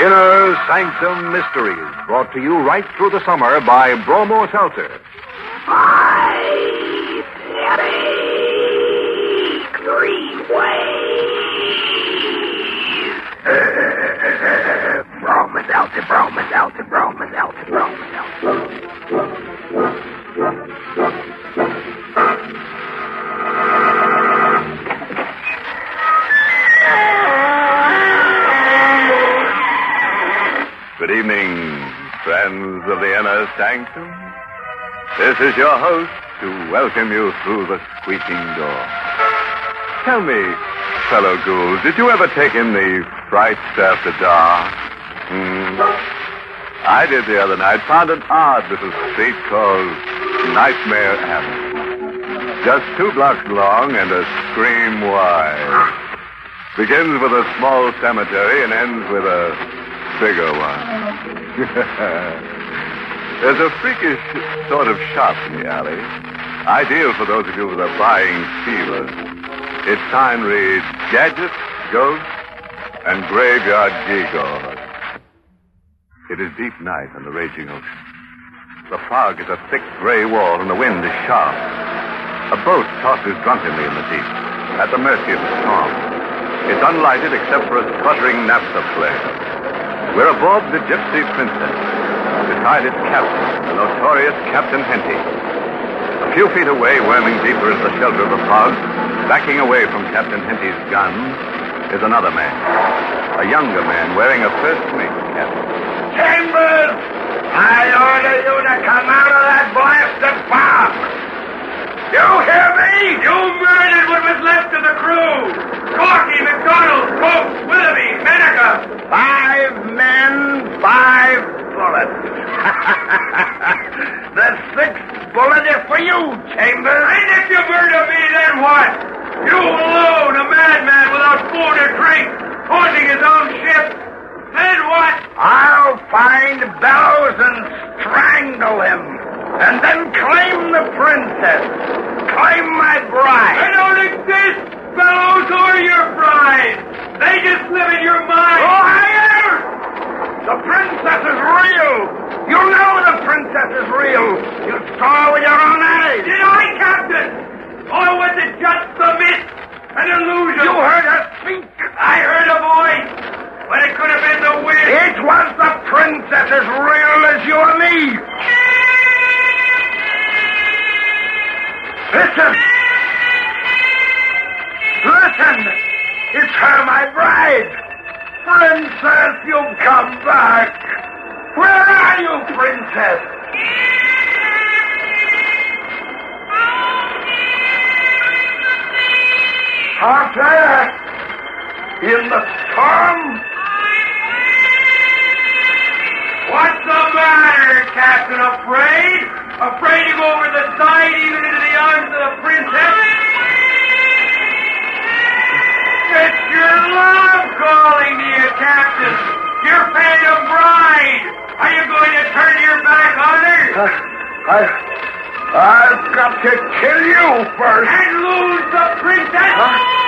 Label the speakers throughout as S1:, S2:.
S1: Inner Sanctum Mysteries, brought to you right through the summer by Bromo Seltzer.
S2: Bromo Seltzer, Bromo Seltzer, Bromo Seltzer, Bromo
S3: Good evening, friends of the inner sanctum. This is your host to welcome you through the squeaking door. Tell me, fellow ghouls, did you ever take in the frights after dark? Hmm. I did the other night. Found an odd little street called Nightmare Avenue. Just two blocks long and a scream wide. Begins with a small cemetery and ends with a bigger one. There's a freakish sort of shop in the alley. Ideal for those of you with a buying fever. Its sign reads Gadgets, Ghosts, and Graveyard Gewgaws. It is deep night on the raging ocean. The fog is a thick gray wall and the wind is sharp. A boat tosses drunkenly in the deep, at the mercy of the storm. It's unlighted except for a sputtering naphtha flare. We're aboard the Gypsy Princess. Beside its captain, the notorious Captain Henty. A few feet away, worming deeper into the shelter of the fog, backing away from Captain Henty's gun, is another man. A younger man wearing a first mate cap.
S2: Chambers! I order you to come out of that blasted fog! You hear me? You murdered what was left of the crew! Corky, McDonald, Pope, Willoughby, Menaker! Five men, five bullets. the sixth bullet is for you, Chambers. And if you murder me, then what? You alone, a madman without food or drink, haunting his own ship. Then what? I'll find Bellows and strangle him. And then claim the princess. Claim my bride. They don't exist, Bellows or your bride. They just live in your mind. Oh, Liar! The princess is real. You know the princess is real. You saw her with your own eyes. Did I, Captain? Or was it just a myth? An illusion? You heard her speak. I heard a voice. But it could have been the wind. It was the princess as real as you and me. Listen. Listen. It's her, my bride. Princess, you've come back. Where are you, princess? Out there. In the storm. What's the matter, Captain? Afraid? Afraid to go over the side, even into the arms of the princess? It's your love calling to you, Captain. Your phantom bride. Are you going to turn your back on her? Uh, I, I've got to kill you first. And lose the princess? I'm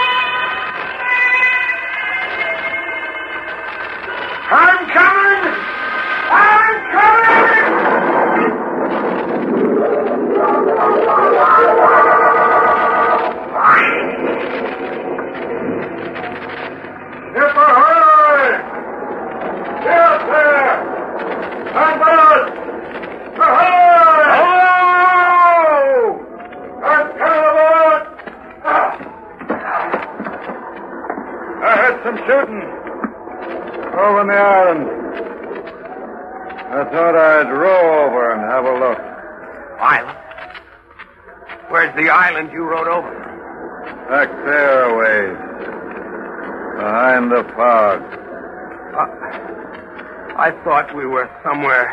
S2: I thought
S4: we were somewhere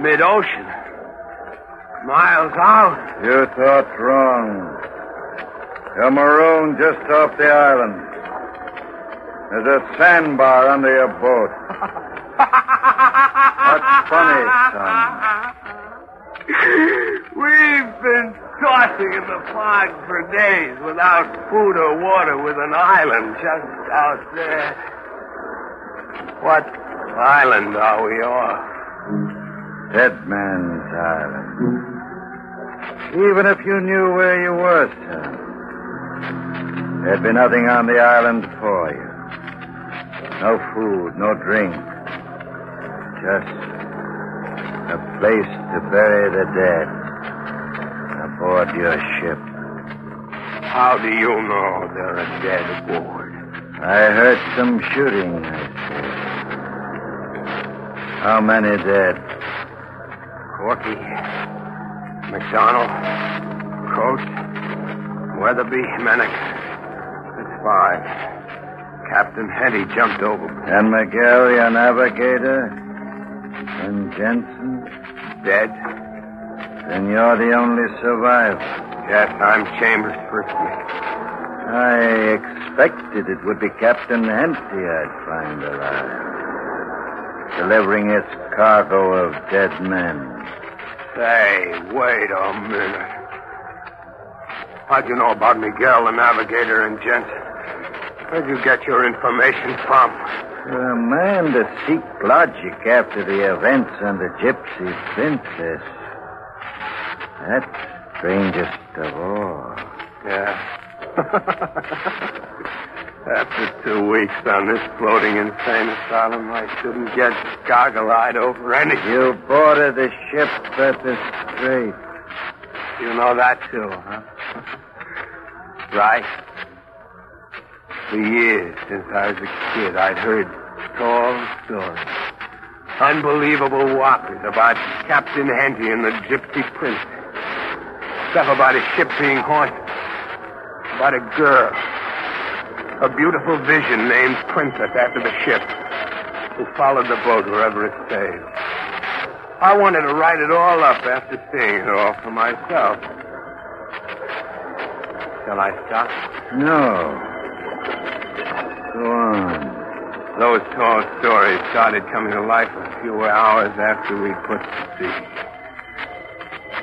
S4: mid-ocean. Miles out.
S2: You thought wrong. You're marooned just off the island. There's a sandbar under your boat. That's funny, son.
S4: We've been tossing in the fog for days without food or water with an island just out there. What island are we off?
S5: Dead Man's Island. Even if you knew where you were, son, there'd be nothing on the island for you. No food, no drink. Just a place to bury the dead aboard your ship.
S4: How do you know they're dead aboard?
S5: I heard some shooting, I. How many dead?
S4: Corky, McDonald, Coates, Weatherby, Menick. That's five. Captain Henty jumped over.
S5: And Miguel, your navigator? And Jensen?
S4: Dead?
S5: Then you're the only survivor.
S4: Yes, I'm Chambers' first mate.
S5: I expected it would be Captain Henty I'd find alive. Delivering its cargo of dead men.
S4: Say, wait a minute. How'd you know about Miguel, the navigator, and Jensen? Where'd you get your information from?
S5: For a man to seek logic after the events on the Gypsy Princess. That's strangest of all.
S4: Yeah. After two weeks on this floating insane asylum, I shouldn't get goggle-eyed over anything.
S5: You boarded the ship at the strait.
S4: You know that too, huh? right. For years, since I was a kid, I'd heard tall stories. Unbelievable whoppers about Captain Henty and the Gypsy Princess. Stuff about a ship being haunted. About a girl. A beautiful vision named Princess after the ship. Who followed the boat wherever it sailed. I wanted to write it all up after seeing it all for myself. Shall I stop?
S5: No. Go on.
S4: Those tall stories started coming to life a few hours after we put to sea.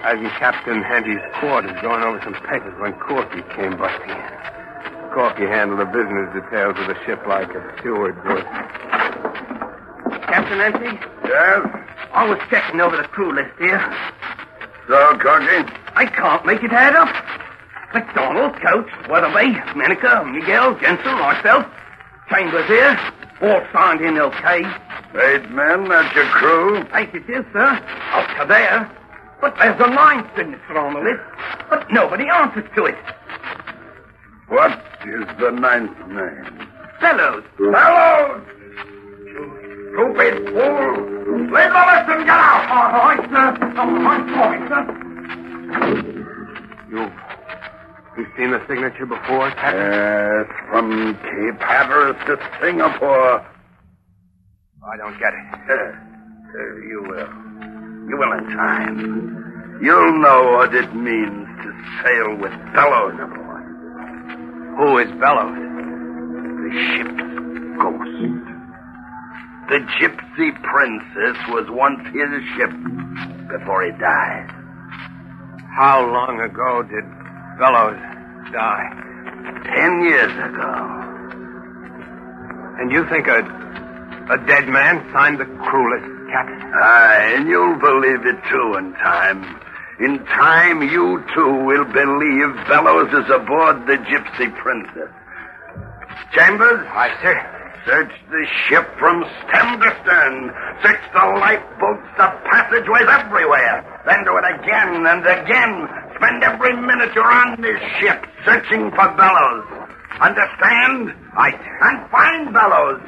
S4: I was in Captain Henty's quarters going over some papers when Corky came busting in. Corky handled the business details of the ship like a steward would.
S6: Captain Henty,
S2: Yes?
S6: I was checking over the crew list here.
S2: So, Corky?
S6: I can't make it add up. McDonald, Coates, Weatherby, Menica, Miguel, Jensen, myself, Chambers here, all signed in okay.
S2: Eight men, that's your crew?
S6: Eight it is, sir. Up to there. But there's a ninth signature on the list, but nobody answers to it.
S2: What is the ninth name?
S6: Bellows,
S2: Bellows! You stupid fool! Leave the list and get out!
S6: all right, sir. All right, sorry, sir.
S4: You've, you've seen the signature before, Captain?
S2: Yes, from Cape Hatteras to Singapore.
S4: I don't get it.
S2: Uh, uh, you will. You will in time. You'll know what it means to sail with Bellows aboard.
S4: Who is Bellows?
S2: The ship's ghost. The Gypsy Princess was once his ship before he died.
S4: How long ago did Bellows die?
S2: Ten years ago.
S4: And you think a, a dead man signed the cruelest Captain?
S2: Aye, and you'll believe it too in time. In time, you too will believe Bellows is aboard the Gypsy Princess. Chambers?
S4: Aye, sir.
S2: Search the ship from stem to stern. Search the lifeboats, the passageways, everywhere. Then do it again and again. Spend every minute you're on this ship searching for Bellows. Understand?
S4: I.
S2: And find Bellows.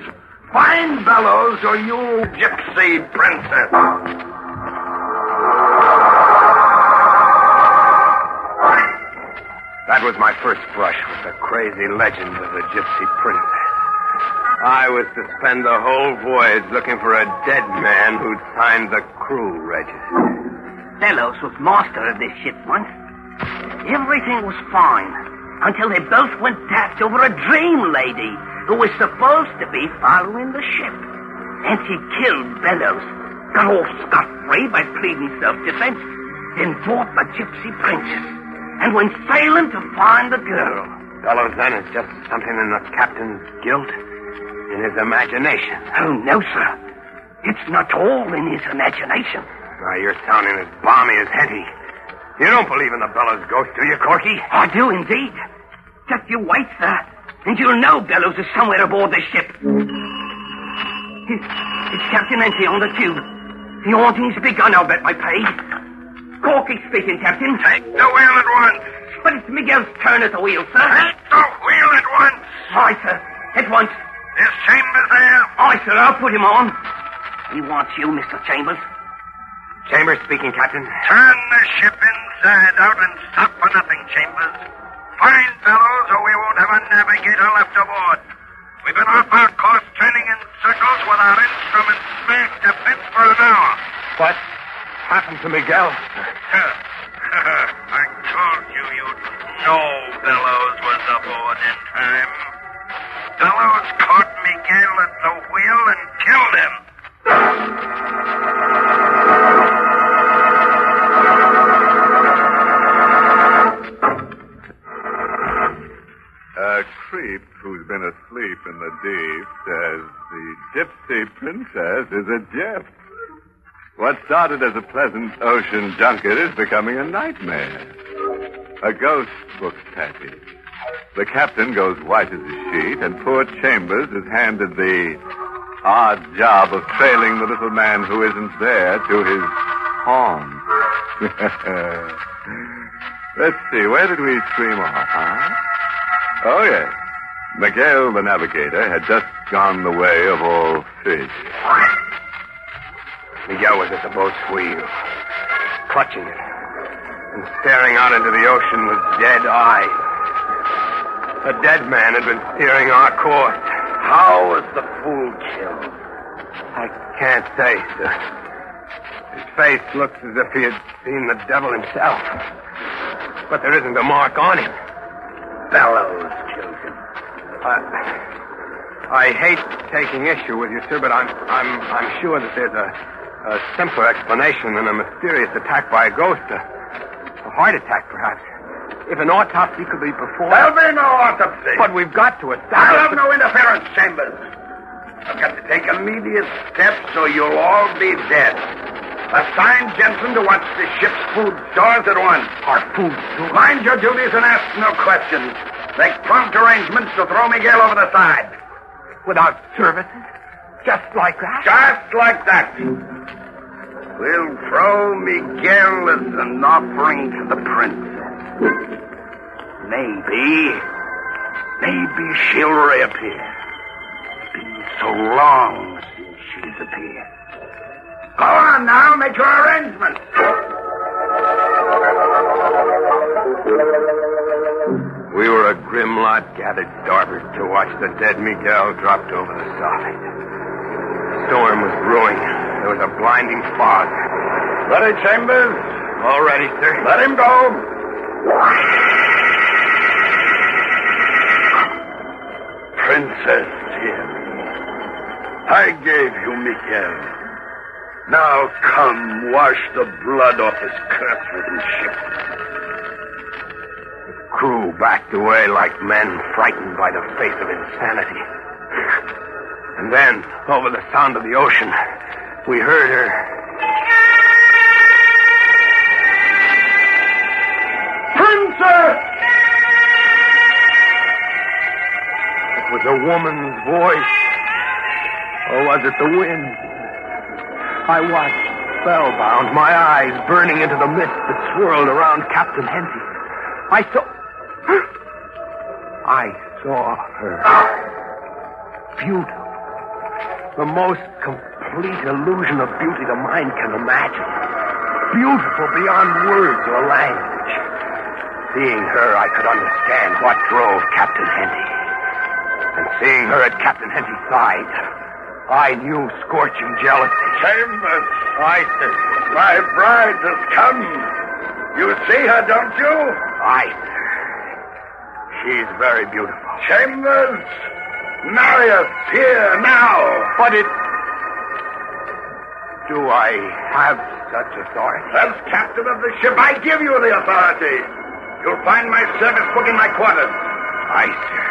S2: Find Bellows or you gypsy princess.
S4: That was my first brush with the crazy legend of the Gypsy Princess. I was to spend the whole voyage looking for a dead man who'd signed the crew register.
S6: Bellows was master of this ship once. Everything was fine until they both went daft over a dream lady who was supposed to be following the ship. And she killed Bellows, got off scot-free by pleading self-defense, then fought the gypsy princess, and went sailing to find the girl.
S4: Bellows then is just something in the captain's guilt. in his imagination.
S6: Oh, no, sir. It's not all in his imagination.
S4: Now, you're sounding as balmy as Henty. You don't believe in the Bellows ghost, do you, Corky?
S6: I do indeed. Just you wait, sir, and you'll know Bellows is somewhere aboard the ship. It's, it's Captain Henty on the tube. The haunting's begun, I'll bet my pay. Corky speaking, Captain.
S2: Take the wheel at once.
S6: But it's Miguel's turn at the wheel, sir.
S2: Take the wheel at once.
S6: Aye, sir. At once.
S2: Is Chambers there?
S6: Aye, sir, I'll put him on. He wants you, Mr. Chambers.
S4: Chambers speaking, Captain.
S2: Turn the ship inside out and stop for nothing, Chambers. Find Bellows or we won't have a navigator left aboard. We've been off our course turning in circles with our instruments smashed to bits for an hour.
S4: What happened to Miguel?
S2: I told you you'd know Bellows was aboard in time. Bellows caught Miguel at the wheel and killed him.
S3: A creep who's been asleep in the deep says the gypsy princess is a gyp. What started as a pleasant ocean junket is becoming a nightmare. A ghost book passage. The captain goes white as a sheet, and poor Chambers is handed the odd job of trailing the little man who isn't there to his home. Let's see, where did we stream off, huh? Oh, yes. Miguel, the navigator, had just gone the way of all fish.
S4: Miguel was at the boat's wheel, clutching it, and staring out into the ocean with dead eyes. A dead man had been steering our course.
S2: How was the fool killed?
S4: I can't say, sir. His face looks as if he had seen the devil himself. But there isn't a mark on him.
S2: Bellows killed him.
S4: I, I hate taking issue with you, sir, but I'm I'm I'm sure that there's a, a simpler explanation than a mysterious attack by a ghost. A, a heart attack, perhaps. If an autopsy could be performed.
S2: There'll be no autopsy.
S4: But we've got to
S2: attack.
S4: I'll
S2: have no interference, Chambers. I've got to take immediate steps or you'll all be dead. Assign Jensen to watch the ship's food stores at once.
S4: Our food stores?
S2: Mind your duties and ask no questions. Make prompt arrangements to throw Miguel over the side.
S4: Without services? Just like that?
S2: Just like that. We'll throw Miguel as an offering to the princess. Maybe, maybe she'll reappear. It's been so long since she's appeared. Go on now, make your arrangements.
S4: We were a grim lot gathered starboard to watch the dead Miguel dropped over the side. The storm was brewing. There was a blinding fog.
S2: Ready, Chambers?
S4: All ready, sir.
S2: Let him go. Princess, hear me. I gave you Miguel. Now come, wash the blood off his curse-ridden ship.
S4: The crew backed away like men frightened by the face of insanity. And then, over the sound of the ocean, we heard her.
S2: Princess!
S4: It was a woman's voice. Or was it the wind? I watched, spellbound, my eyes burning into the mist that swirled around Captain Henty. I saw. I saw her. Beautiful. The most complete illusion of beauty the mind can imagine. Beautiful beyond words or language. Seeing her, I could understand what drove Captain Henty. And seeing her at Captain Henty's side, I knew scorching jealousy.
S2: Chambers,
S4: I said,
S2: my bride has come. You see her, don't you?
S4: I. She's very beautiful.
S2: Chambers, marry us here now.
S4: But it. Do I have such authority?
S2: As captain of the ship, I give you the authority. You'll find my service book in my quarters.
S4: Aye, sir.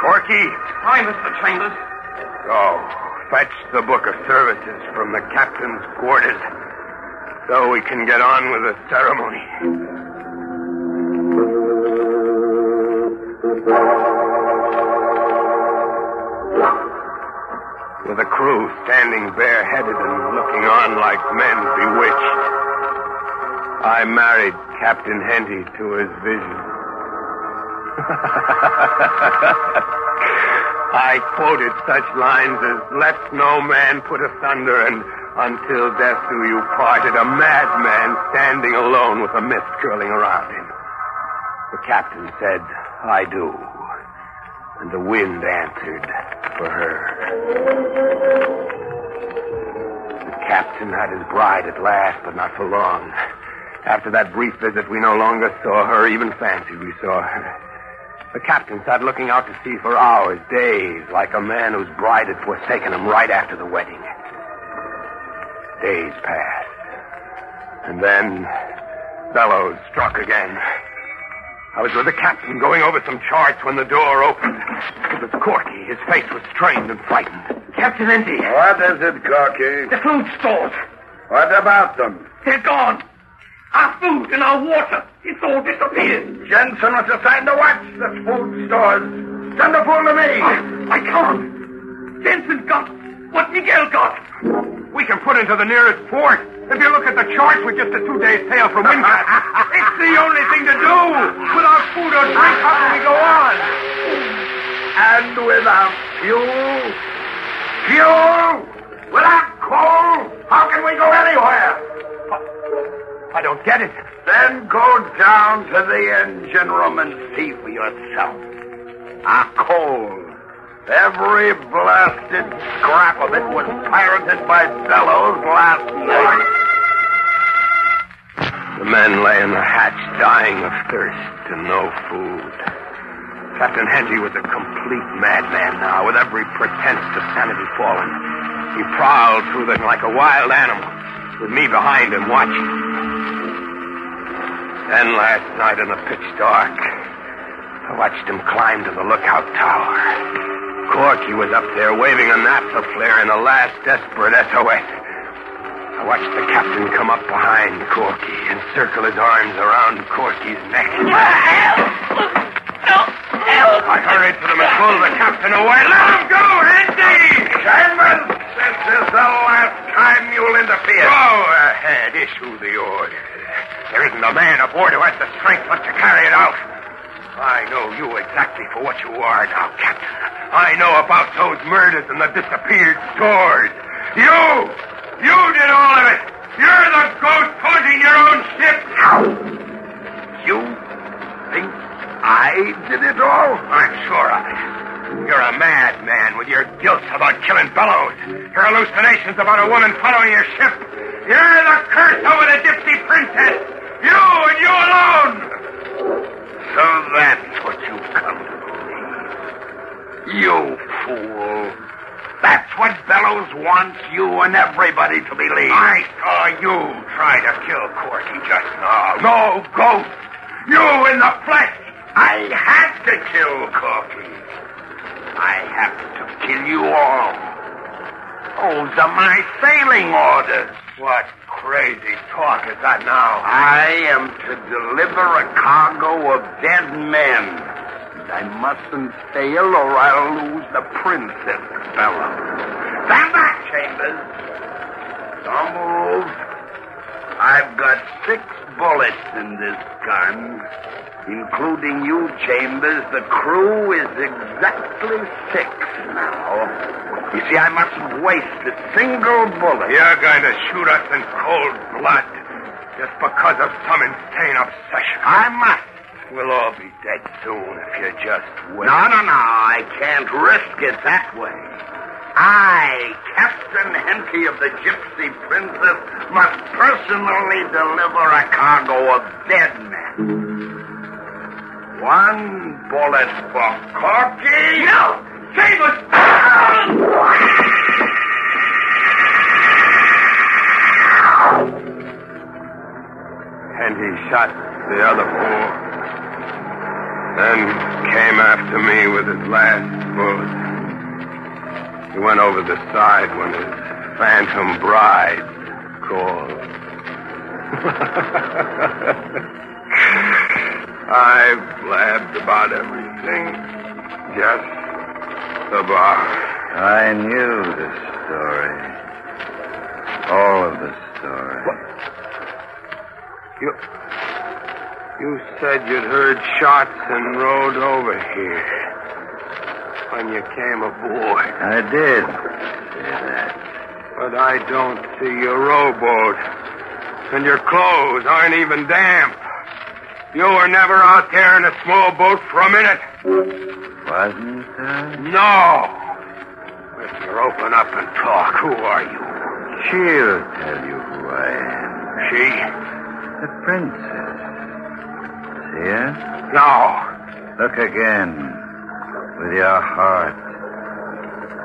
S4: Corky,
S6: Aye, Mr. Chambers.
S4: Go. fetch the book of services from the captain's quarters so we can get on with the ceremony. With the crew standing bareheaded and looking on like men bewitched, I married Captain Henty to his vision. I quoted such lines as, Let no man put asunder, and until death do you part, a madman standing alone with a mist curling around him. The captain said, I do. And the wind answered for her. The captain had his bride at last, but not for long. After that brief visit, we no longer saw her, even fancied we saw her. The captain sat looking out to sea for hours, days, like a man whose bride had forsaken him right after the wedding. Days passed. And then Bellows struck again. I was with the captain going over some charts when the door opened. It was Corky. His face was strained and frightened.
S6: Captain Henty,
S2: What is it, Corky?
S6: the food stores,
S2: What about them?
S6: they're gone. Our food and our water, it's all disappeared.
S2: Jensen was assigned to watch the food stores. Send the fool to me.
S6: I, I can't. Jensen got what Miguel got.
S4: We can put into the nearest port. If you look at the charts, we're just a two days sail from Windcap. it's the only thing to do. Without food or drink, how can we go on?
S2: And without fuel? Fuel? Without coal? How can we go anywhere?
S4: I don't get it.
S2: Then go down to the engine room and see for yourself. Our coal. Every blasted scrap of it was pirated by Bellows last night.
S4: The men lay in the hatch dying of thirst and no food. Captain Henty was a complete madman now, with every pretense to sanity fallen. He prowled through them like a wild animal, with me behind him watching. Then last night in the pitch dark, I watched him climb to the lookout tower. Corky was up there waving a naphtha flare in a last desperate SOS. I watched the captain come up behind Corky and circle his arms around Corky's neck. Help! Help! I hurried to them and pulled the captain away. Let him go, Henty!
S2: Chambers, this is the last time you'll interfere.
S4: Go ahead, issue the order. There isn't a man aboard who has the strength left to carry it out. I know you exactly for what you are now, Captain. I know about those murders and the disappeared stores. You! You did all of it! You're the ghost haunting your own ship!
S2: You think I did it all?
S4: I'm sure of it. You're a madman with your guilt about killing Bellows. Your hallucinations about a woman following your ship. You're the curse over the gypsy princess. You and you alone.
S2: So that's what you've come to believe. You fool. That's what Bellows wants you and everybody to believe.
S4: I saw you try to kill Corky just now. No ghost. You in the flesh.
S2: I had to kill Corky. I have to kill you all. Those are my sailing orders.
S4: What crazy talk is that now?
S2: I am to deliver a cargo of dead men. And I mustn't fail or I'll lose the Princess Bella. Stand back, Chambers. Don't move. I've got six bullets in this gun, including you, Chambers. The crew is exactly six now. You see, I mustn't waste a single bullet.
S4: You're going to shoot us in cold blood just because of some insane obsession.
S2: I must.
S4: We'll all be dead soon if you just wait.
S2: No, no, no. I can't risk it that way. I, Captain Henty of the Gypsy Princess, must personally deliver a cargo of dead men. One bullet for Corky.
S6: No!
S4: And he shot the other four. Then came after me with his last bullet. He went over the side when his phantom bride called. I blabbed about everything. Just about.
S5: I knew the story. All of the story.
S4: You. You said you'd heard shots and rode over here when you came aboard.
S5: I did.
S4: But I don't see your rowboat. And your clothes aren't even damp. You were never out there in a small boat for a minute.
S5: Wasn't I?
S4: No. Mister, open up and talk. Who are you?
S5: She'll tell you who I am.
S4: She?
S5: The princess. See her?
S4: No.
S5: Look again. With your heart.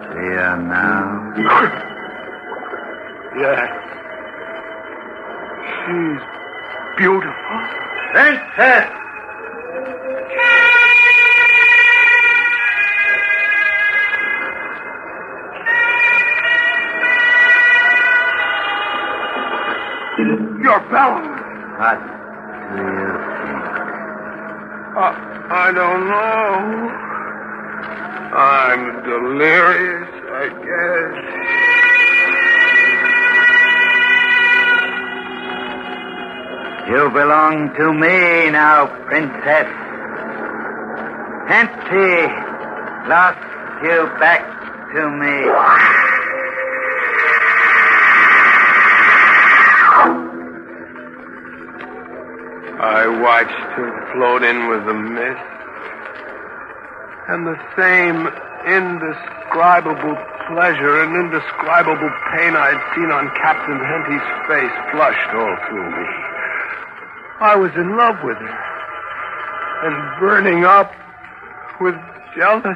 S5: See her now?
S4: yes. She's beautiful.
S5: Princess!
S4: Your bellows.
S5: What do you think?
S4: Uh, I don't know. I'm delirious, I guess.
S5: You belong to me now, princess. Auntie lost you back to me.
S4: I watched her float in with the mist. And the same indescribable pleasure and indescribable pain I'd seen on Captain Henty's face flushed all through me. I was in love with her. And burning up with jealousy.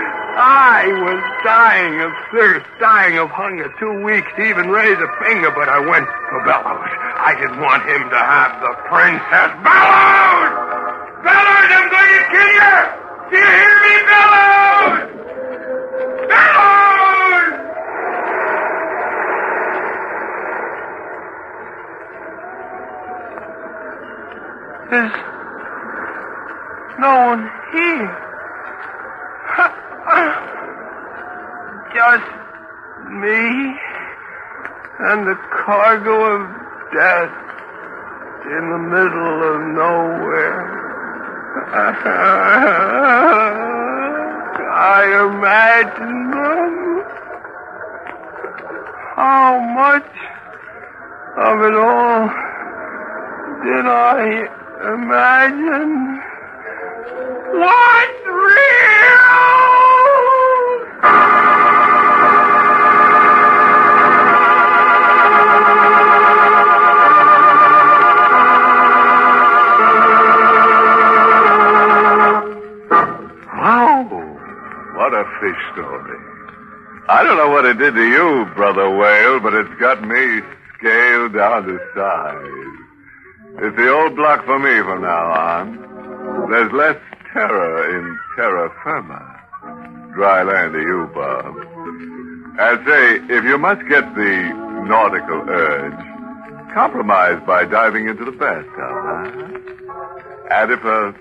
S4: I was dying of thirst, dying of hunger, too weak to even raise a finger, but I went for Bellows. I didn't want him to have the princess. Bellows! Bellows, I'm going to kill you! Do you hear me, Bellows? Bellows! There's no one here. Just me and the cargo of death in the middle of nowhere. I imagine them. How much of it all did I imagine? What's real?
S3: Fish story. I don't know what it did to you, Brother Whale, but it's got me scaled down to size. It's the old block for me from now on. There's less terror in terra firma. Dry land to you, Bob. And say, if you must get the nautical urge, compromise by diving into the bathtub, huh? And if a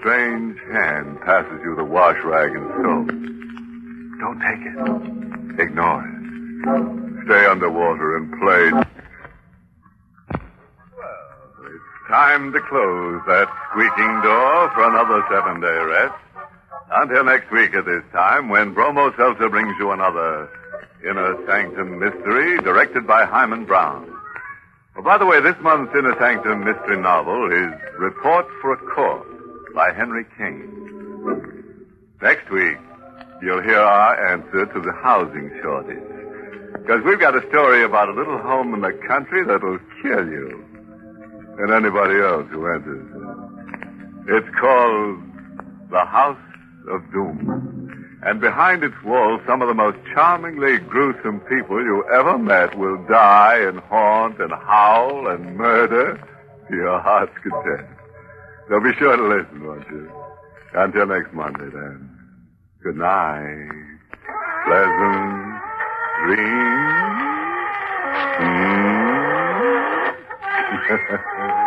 S3: strange hand passes you the wash rag and soap, don't take it. Ignore it. Stay underwater and play. Well, it's time to close that squeaking door for another seven day rest. Until next week at this time, when Bromo Seltzer brings you another Inner Sanctum Mystery, directed by Himan Brown. Well, by the way, this month's Inner Sanctum Mystery novel is Report for a Corpse by Henry Kane. Next week, you'll hear our answer to the housing shortage. Because we've got a story about a little home in the country that'll kill you and anybody else who enters. It's called The House of Doom. And behind its walls, some of the most charmingly gruesome people you ever met will die and haunt and howl and murder to your heart's content. So be sure to listen, won't you? Until next Monday, then. Good night. Pleasant dreams. Mm.